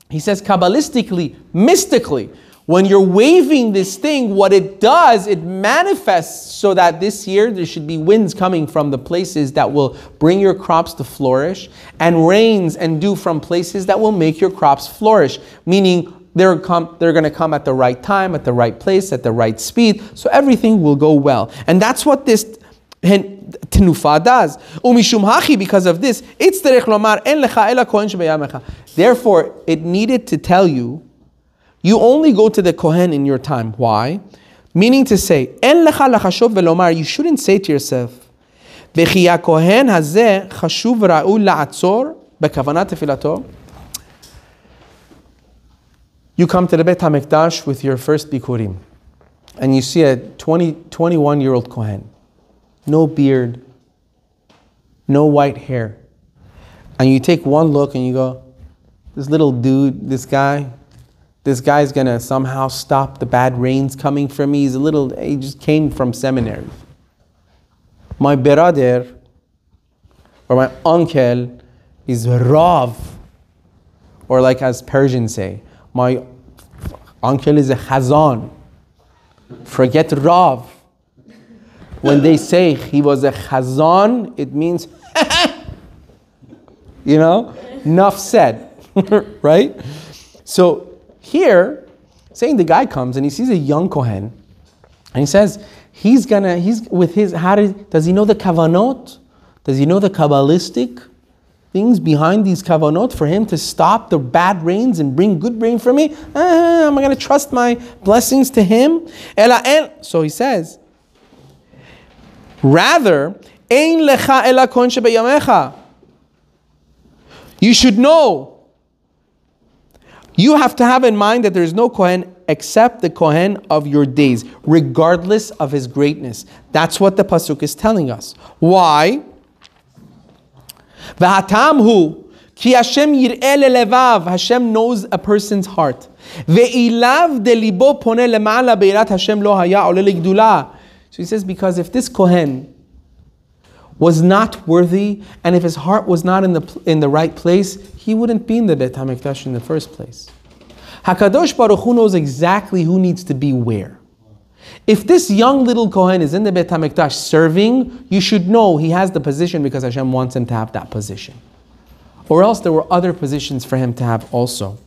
he says Kabbalistically, mystically, when you're waving this thing, what it does, it manifests so that this year there should be winds coming from the places that will bring your crops to flourish, and rains and dew from places that will make your crops flourish. Meaning they're, they're going to come at the right time, at the right place, at the right speed, so everything will go well. And that's what this tenufa does. Umishum hachi, because of this, it's lomar en lecha ela Therefore, it needed to tell you you only go to the Kohen in your time. Why? Meaning to say, En lecha lachashov velomar, you shouldn't say to yourself, וכי הכהן הזה חשוב ראוי לעצור בכוונת תפילתו. You come to the Beit HaMikdash with your first Bikurim, and you see a 20, 21 year old Kohen, no beard, no white hair. And you take one look and you go, this little dude, this guy, this guy's gonna somehow stop the bad rains coming from me. He's a little, he just came from seminary. My brother or my uncle is Rav, or like as Persians say, my uncle is a Chazan. Forget Rav. When they say he was a Chazan, it means, you know, enough said, right? So here, saying the guy comes and he sees a young Kohen, and he says, he's gonna, he's with his, how does, does he know the kavanot? Does he know the Kabbalistic things behind these kavanot for him to stop the bad rains and bring good rain for me? Ah, am I gonna trust my blessings to him? So he says, rather, you should know you have to have in mind that there is no Kohen except the Kohen of your days, regardless of his greatness. That's what the Pasuk is telling us. Why? V'hatam ki Hashem. Hashem knows a person's heart. Lo So he says, because if this Kohen was not worthy, and if his heart was not in the, in the right place, he wouldn't be in the Beit HaMikdash in the first place. HaKadosh Baruch Hu knows exactly who needs to be where. If this young little Kohen is in the Beit HaMikdash serving, you should know he has the position because Hashem wants him to have that position. Or else there were other positions for him to have also.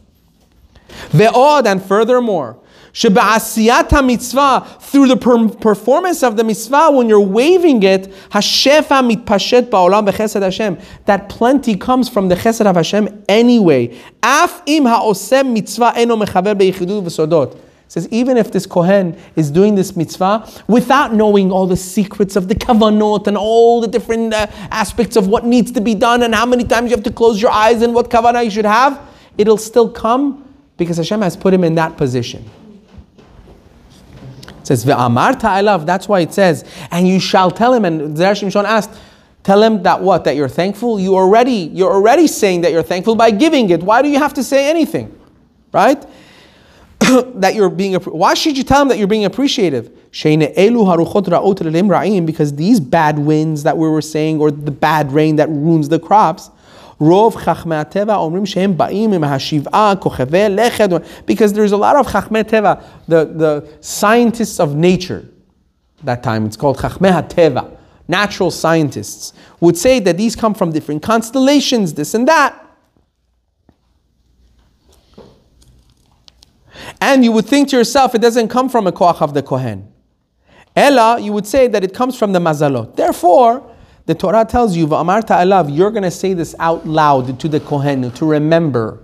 Ve'od, and furthermore, Sheba'asiyat mitzvah through the per- performance of the mitzvah, when you're waving it, Hashefa mitpashet ba'olam bechesed Hashem. That plenty comes from the chesed of Hashem anyway. Af im ha'osem mitzvah eno mechaber beyichidut v'sodot. Says even if this kohen is doing this mitzvah without knowing all the secrets of the kavanot and all the different uh, aspects of what needs to be done and how many times you have to close your eyes and what kavanah you should have, it'll still come because Hashem has put him in that position says, Ve'amarta elav. that's why it says, and you shall tell him, and Zera Shimshon asked, tell him that what? That you're thankful? You already, you're already saying that you're thankful by giving it. Why do you have to say anything? Right? that you're being, why should you tell him that you're being appreciative? Because these bad winds that we were saying, or the bad rain that ruins the crops, Rov Chachmei Omrim Shehem Ba'im Im Hashiv'a Leched. Because there's a lot of Chachmei Teva, the, the scientists of nature. That time it's called Chachmei Teva. Natural scientists would say that these come from different constellations, this and that. And you would think to yourself, it doesn't come from a koach of the Kohen. Ella, you would say that it comes from the mazalot. Therefore, the Torah tells you, you're going to say this out loud to the Kohen to remember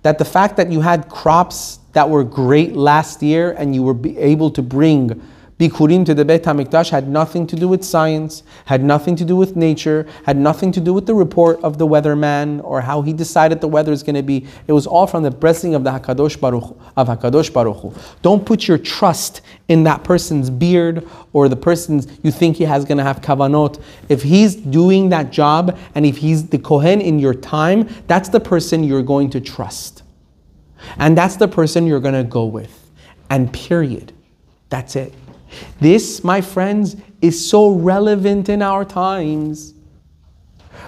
that the fact that you had crops that were great last year and you were able to bring Bikurim to the Beit HaMikdash had nothing to do with science, had nothing to do with nature, had nothing to do with the report of the weatherman or how he decided the weather is going to be. It was all from the blessing of the Hakadosh Baruch of Hakadosh Baruch Hu. Don't put your trust in that person's beard or the person's you think he has going to have kavanot. If he's doing that job and if he's the kohen in your time, that's the person you're going to trust. And that's the person you're going to go with. And period. That's it. This, my friends, is so relevant in our times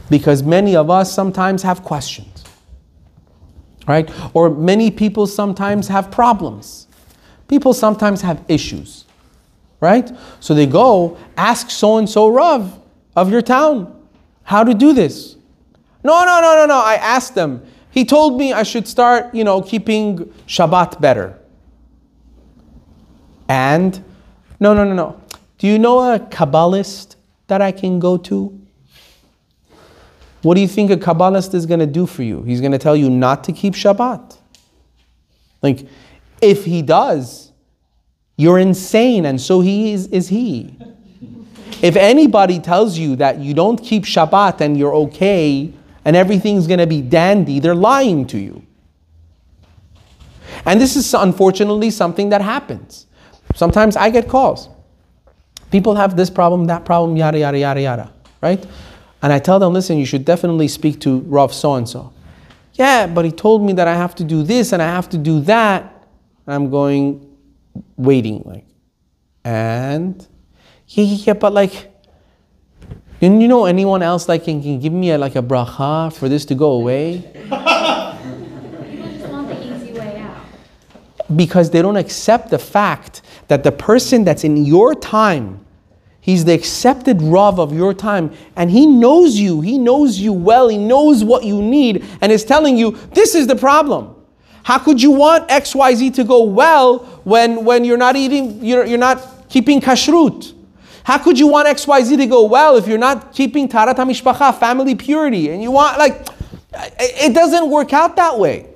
because many of us sometimes have questions, right? Or many people sometimes have problems. People sometimes have issues, right? So they go ask so and so Rav of your town how to do this. No, no, no, no, no. I asked them. He told me I should start, you know, keeping Shabbat better. And no, no, no, no. Do you know a Kabbalist that I can go to? What do you think a Kabbalist is going to do for you? He's going to tell you not to keep Shabbat. Like, if he does, you're insane, and so he is, is he. If anybody tells you that you don't keep Shabbat and you're okay and everything's going to be dandy, they're lying to you. And this is unfortunately something that happens. Sometimes I get calls. People have this problem, that problem, yada, yada, yada, yada, right? And I tell them, listen, you should definitely speak to Rav so and so. Yeah, but he told me that I have to do this and I have to do that. And I'm going, waiting, like, and yeah, yeah, yeah, but like, and you know anyone else like can, can give me a, like a bracha for this to go away? People just want the easy way out. because they don't accept the fact that the person that's in your time, he's the accepted Rav of your time, and he knows you, he knows you well, he knows what you need, and is telling you, this is the problem. How could you want XYZ to go well when, when you're not eating, you're, you're not keeping kashrut? How could you want XYZ to go well if you're not keeping taharat mishpacha, family purity, and you want, like, it doesn't work out that way.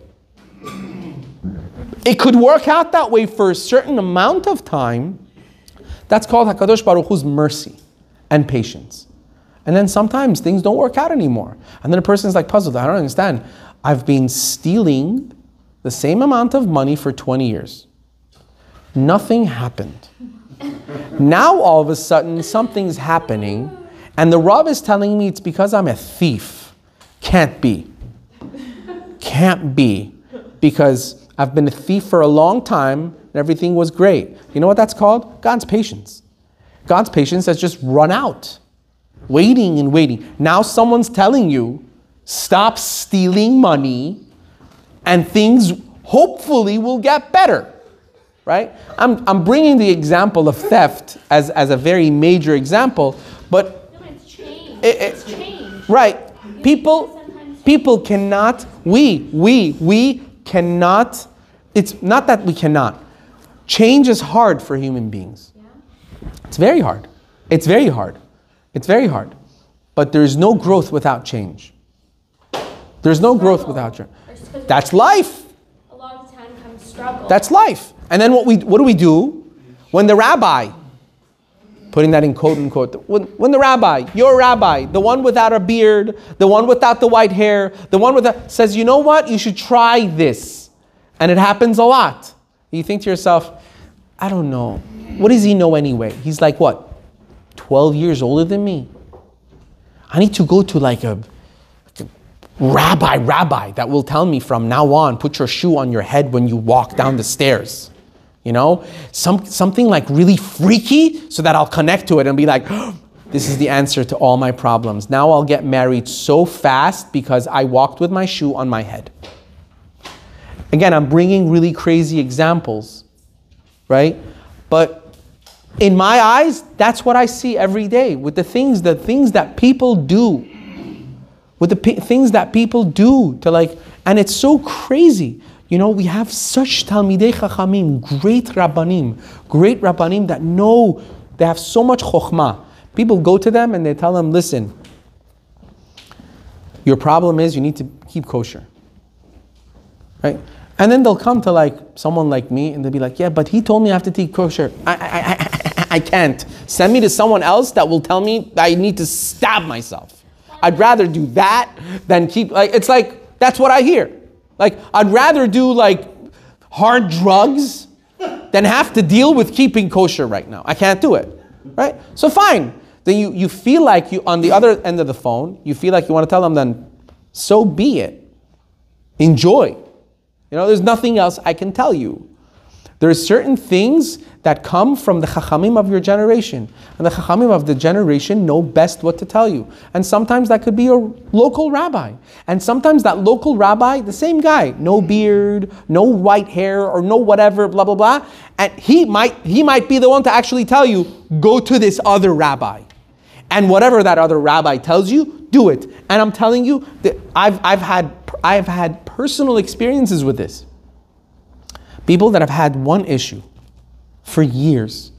It could work out that way for a certain amount of time. That's called Hakadosh Baruch Hu's mercy and patience. And then sometimes things don't work out anymore. And then a person's like puzzled. I don't understand. I've been stealing the same amount of money for 20 years. Nothing happened. now all of a sudden something's happening, and the Rav is telling me it's because I'm a thief. Can't be. Can't be. Because I've been a thief for a long time and everything was great. You know what that's called? God's patience. God's patience has just run out. Waiting and waiting. Now someone's telling you, stop stealing money and things hopefully will get better. Right? I'm, I'm bringing the example of theft as, as a very major example, but No, it's change. It- it- it's change. Right. People people cannot we we we cannot it's not that we cannot. Change is hard for human beings. It's very hard. It's very hard. It's very hard. But there's no growth without change. There's no growth without change. That's life. a lot of time comes struggle. That's life. And then what we what do we do when the rabbi putting that in quote unquote when, when the rabbi your rabbi the one without a beard the one without the white hair the one without says you know what? You should try this. And it happens a lot. You think to yourself i don't know. What does he know anyway? He's like what? 12 years older than me. I need to go to like a rabbi, rabbi that will tell me from now on, put your shoe on your head when you walk down the stairs. You know, Some, something like really freaky so that I'll connect to it and be like, this is the answer to all my problems. Now I'll get married so fast because I walked with my shoe on my head. Again, I'm bringing really crazy examples, right? But in my eyes, that's what I see every day with the things, the things that people do, with the things that people do to like, and it's so crazy. You know, we have such Talmidei Chachamim, great Rabbanim, great Rabbanim that know they have so much chokhmah. People go to them and they tell them, listen, your problem is you need to keep kosher. Right? And then they'll come to like someone like me and they'll be like, yeah, but he told me I have to keep kosher. I, I, I, I can't. Send me to someone else that will tell me I need to stab myself. I'd rather do that than keep, like, it's like, that's what I hear. Like, I'd rather do like hard drugs than have to deal with keeping kosher right now. I can't do it. Right? So fine. Then you, you feel like you, on the other end of the phone, you feel like you want to tell them, then so be it. Enjoy. You know, there's nothing else I can tell you. There are certain things that come from the chachamim of your generation. And the chachamim of the generation know best what to tell you. And sometimes that could be a local rabbi. And sometimes that local rabbi, the same guy, no beard, no white hair, or no whatever, blah, blah, blah. And he might, he might be the one to actually tell you, go to this other rabbi. And whatever that other rabbi tells you, do it. And I'm telling you that I've, I've, had, I've had personal experiences with this. People that have had one issue for years.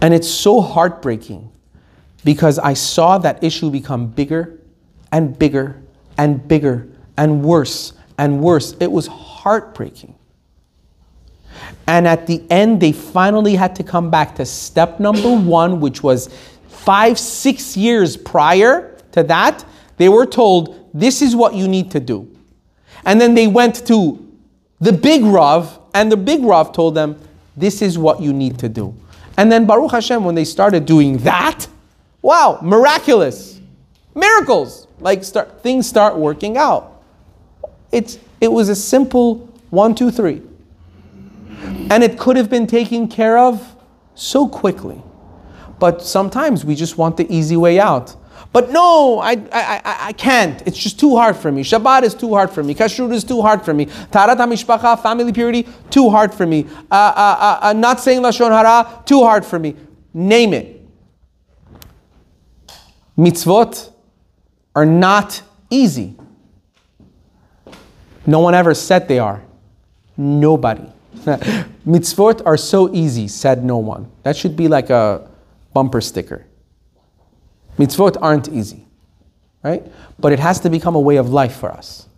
And it's so heartbreaking because I saw that issue become bigger and bigger and bigger and worse and worse. It was heartbreaking. And at the end, they finally had to come back to step number one, which was five, six years prior to that. They were told, this is what you need to do. And then they went to the big Rav, and the big Rav told them, this is what you need to do. And then Baruch Hashem, when they started doing that, wow, miraculous. Miracles. Like start, things start working out. It's, it was a simple one, two, three. And it could have been taken care of so quickly. But sometimes we just want the easy way out. But no, I, I, I, can't. It's just too hard for me. Shabbat is too hard for me. Kashrut is too hard for me. Taharat HaMishpacha, family purity, too hard for me. Uh, uh, uh, uh, not saying Lashon Hara, too hard for me. Name it. Mitzvot are not easy. No one ever said they are. Nobody. Mitzvot are so easy, said no one. That should be like a bumper sticker. Mitzvot aren't easy, right? But it has to become a way of life for us.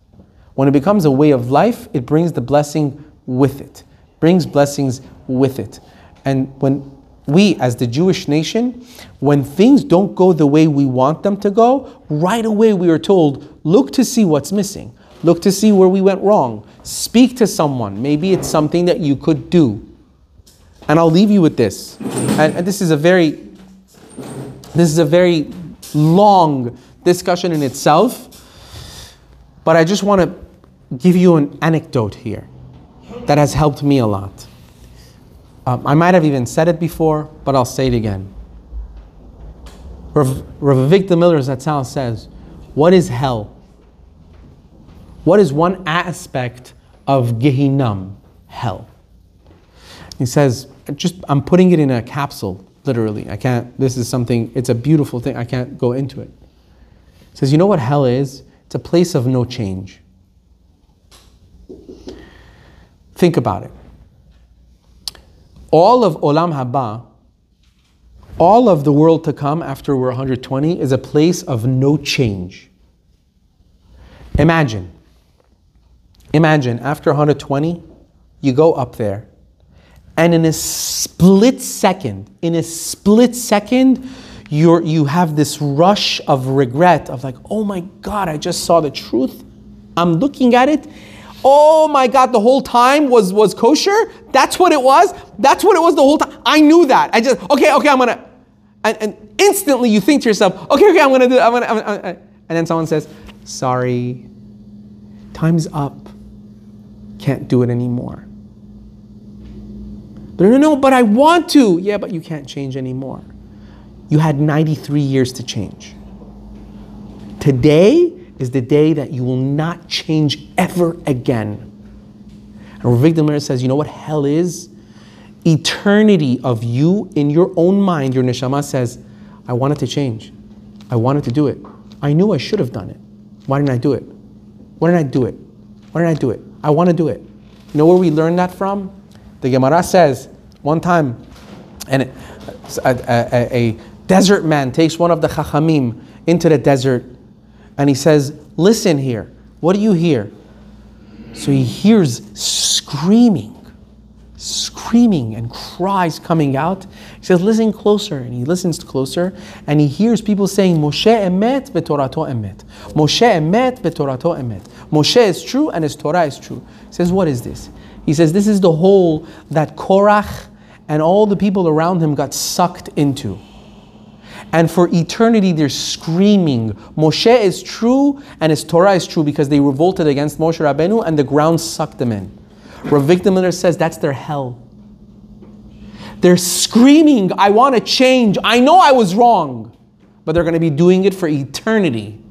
When it becomes a way of life, it brings the blessing with it, brings blessings with it. And when we, as the Jewish nation, when things don't go the way we want them to go, right away we are told, look to see what's missing. Look to see where we went wrong. Speak to someone. Maybe it's something that you could do. And I'll leave you with this. And, and this is a very this is a very long discussion in itself, but I just want to give you an anecdote here that has helped me a lot. Um, I might have even said it before, but I'll say it again. Rav, Avigdor Miller Zatzal says, What is hell? What is one aspect of Gehinnom, hell? He says, just I'm putting it in a capsule literally. I can't, this is something, it's a beautiful thing. I can't go into it. Says, you know what hell is? It's a place of no change. Think about it. All of Olam Haba, all of the world to come after we're 120 is a place of no change. Imagine, imagine after 120, you go up there and in a split second, in a split second, you're, you have this rush of regret of like, oh my God, I just saw the truth. I'm looking at it. Oh my God, the whole time was, was kosher? That's what it was? That's what it was the whole time? I knew that. I just, okay, okay, I'm gonna, and, and instantly you think to yourself, okay, okay, I'm gonna do it. I'm I'm gonna, and then someone says, sorry, time's up. Can't do it anymore. No, no, no, but I want to. Yeah, but you can't change anymore. You had 93 years to change. Today is the day that you will not change ever again. And Rav Avigdor says, you know what hell is? eternity of you in your own mind, your neshama says, I wanted to change. I wanted to do it. I knew I should have done it. Why didn't I do it? Why didn't I do it? Why didn't I do it? I want to do it. You know where we learn that from? The Gemara says one time, and a, a- a- desert man takes one of the chachamim into the desert, and he says, "Listen here. What do you hear?" So he hears screaming, screaming and cries coming out. He says, Listen closer. And he listens closer and he hears people saying, Moshe emet v'torato emet. Moshe emet v'torato emet. Moshe is true and his Torah is true. He says, What is this? He says, This is the hole that Korach and all the people around him got sucked into. And for eternity, they're screaming, Moshe is true and his Torah is true because they revolted against Moshe Rabbeinu and the ground sucked them in. Rav Avigdor Miller says that's their hell. They're screaming, I want to change. I know I was wrong. But they're going to be doing it for eternity.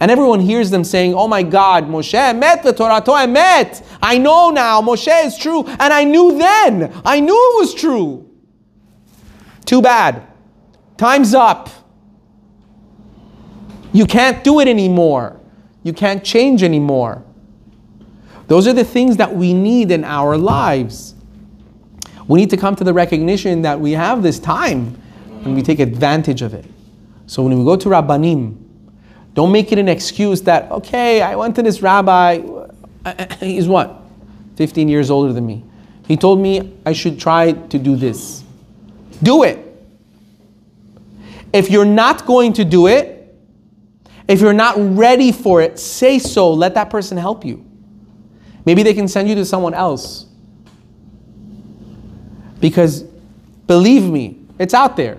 And everyone hears them saying, Oh my God, Moshe emet v'torato emet. I know now, Moshe is true. And I knew then. I knew it was true. Too bad. Time's up. You can't do it anymore. You can't change anymore. Those are the things that we need in our lives. We need to come to the recognition that we have this time and we take advantage of it. So when we go to Rabbanim, don't make it an excuse that, okay, I went to this rabbi, he's what? 15 years older than me. He told me I should try to do this. Do it. If you're not going to do it, if you're not ready for it, say so. Let that person help you. Maybe they can send you to someone else. Because believe me, it's out there.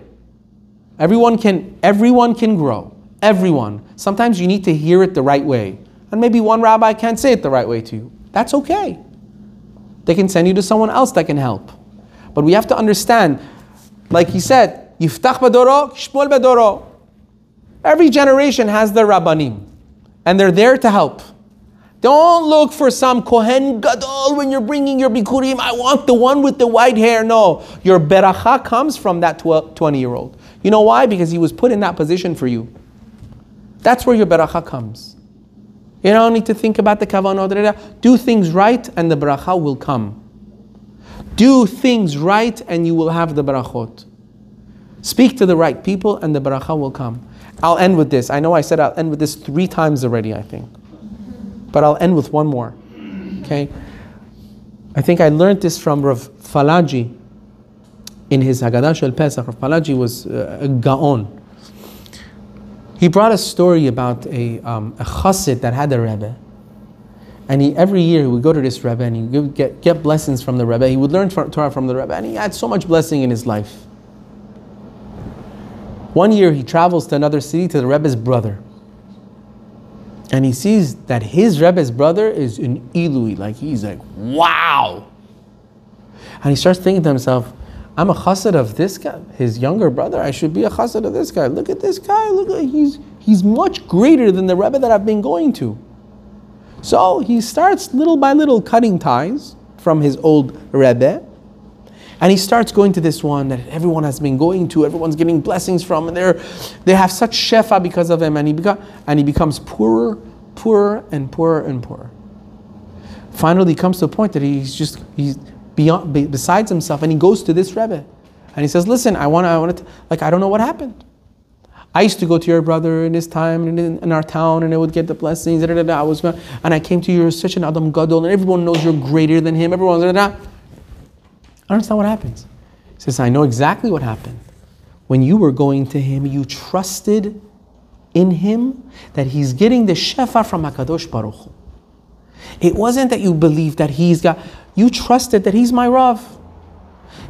Everyone can everyone can grow. Everyone. Sometimes you need to hear it the right way. And maybe one rabbi can't say it the right way to you. That's okay. They can send you to someone else that can help. But we have to understand, like he said, Yiftach badoro, Shmuel badoro. Every generation has their rabbanim, and they're there to help. Don't look for some Kohen Gadol when you're bringing your Bikurim. I want the one with the white hair. No, your beracha comes from that 20 year old. You know why? Because he was put in that position for you. That's where your beracha comes. You don't need to think about the da. Do things right, and the beracha will come. Do things right, and you will have the barachot. Speak to the right people, and the baracha will come. I'll end with this. I know I said I'll end with this three times already, I think. But I'll end with one more. Okay? I think I learned this from Rav Falaji in his Haggadah Shel Pesach. Rav Falaji was uh, a Gaon. He brought a story about a, um, a chassid that had a Rebbe. And he, every year he would go to this Rebbe and he would get, get blessings from the Rebbe. He would learn Torah from the Rebbe and he had so much blessing in his life. One year he travels to another city to the Rebbe's brother. And he sees that his Rebbe's brother is an Ilui. Like he's like, wow. And he starts thinking to himself, I'm a chassid of this guy, his younger brother. I should be a chassid of this guy. Look at this guy. Look he's he's much greater than the Rebbe that I've been going to. So he starts little by little cutting ties from his old Rebbe. And he starts going to this one that everyone has been going to, everyone's getting blessings from, and they're, they have such shefa because of him, and he, beca- and he becomes poorer, poorer, and poorer and poorer. Finally, he comes to a point that he's just he's beyond be- besides himself, and he goes to this rebbe, and he says, "Listen, I want, I to, like, I don't know what happened. I used to go to your brother in this time and in, in our town, and I would get the blessings. Da, da, da. I was, and I came to you. You're such an Adam Gadol, and everyone knows you're greater than him. Everyone's da, da, da. I don't understand what happens. He says, I know exactly what happened. When you were going to him, you trusted in him that he's getting the shefa from HaKadosh Baruch Hu. It wasn't that you believed that he's got, you trusted that he's my Rav.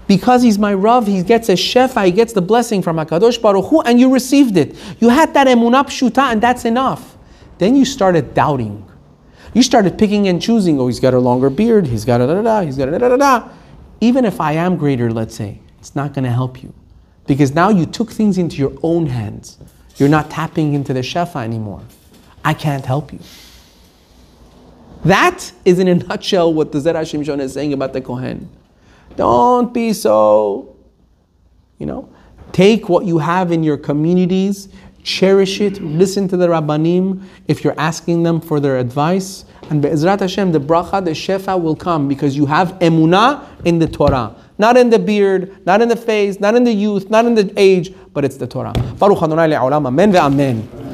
Because he's my Rav, he gets a shefa, he gets the blessing from HaKadosh Baruch Hu, and you received it. You had that emunah pshuta, and that's enough. Then you started doubting. You started picking and choosing. Oh, he's got a longer beard, he's got a da da da, he's got a da da da. Even if I am greater, let's say, it's not going to help you. Because now you took things into your own hands. You're not tapping into the shefa anymore. I can't help you. That is in a nutshell what the Zera Shimshon is saying about the Kohen. Don't be so, you know. Take what you have in your communities, cherish it, listen to the Rabbanim if you're asking them for their advice. And Be'ezrat Hashem, the bracha, the shefa will come because you have emunah in the Torah. Not in the beard, not in the face, not in the youth, not in the age, but it's the Torah. Baruch Adonai le'olam, amen ve'amen.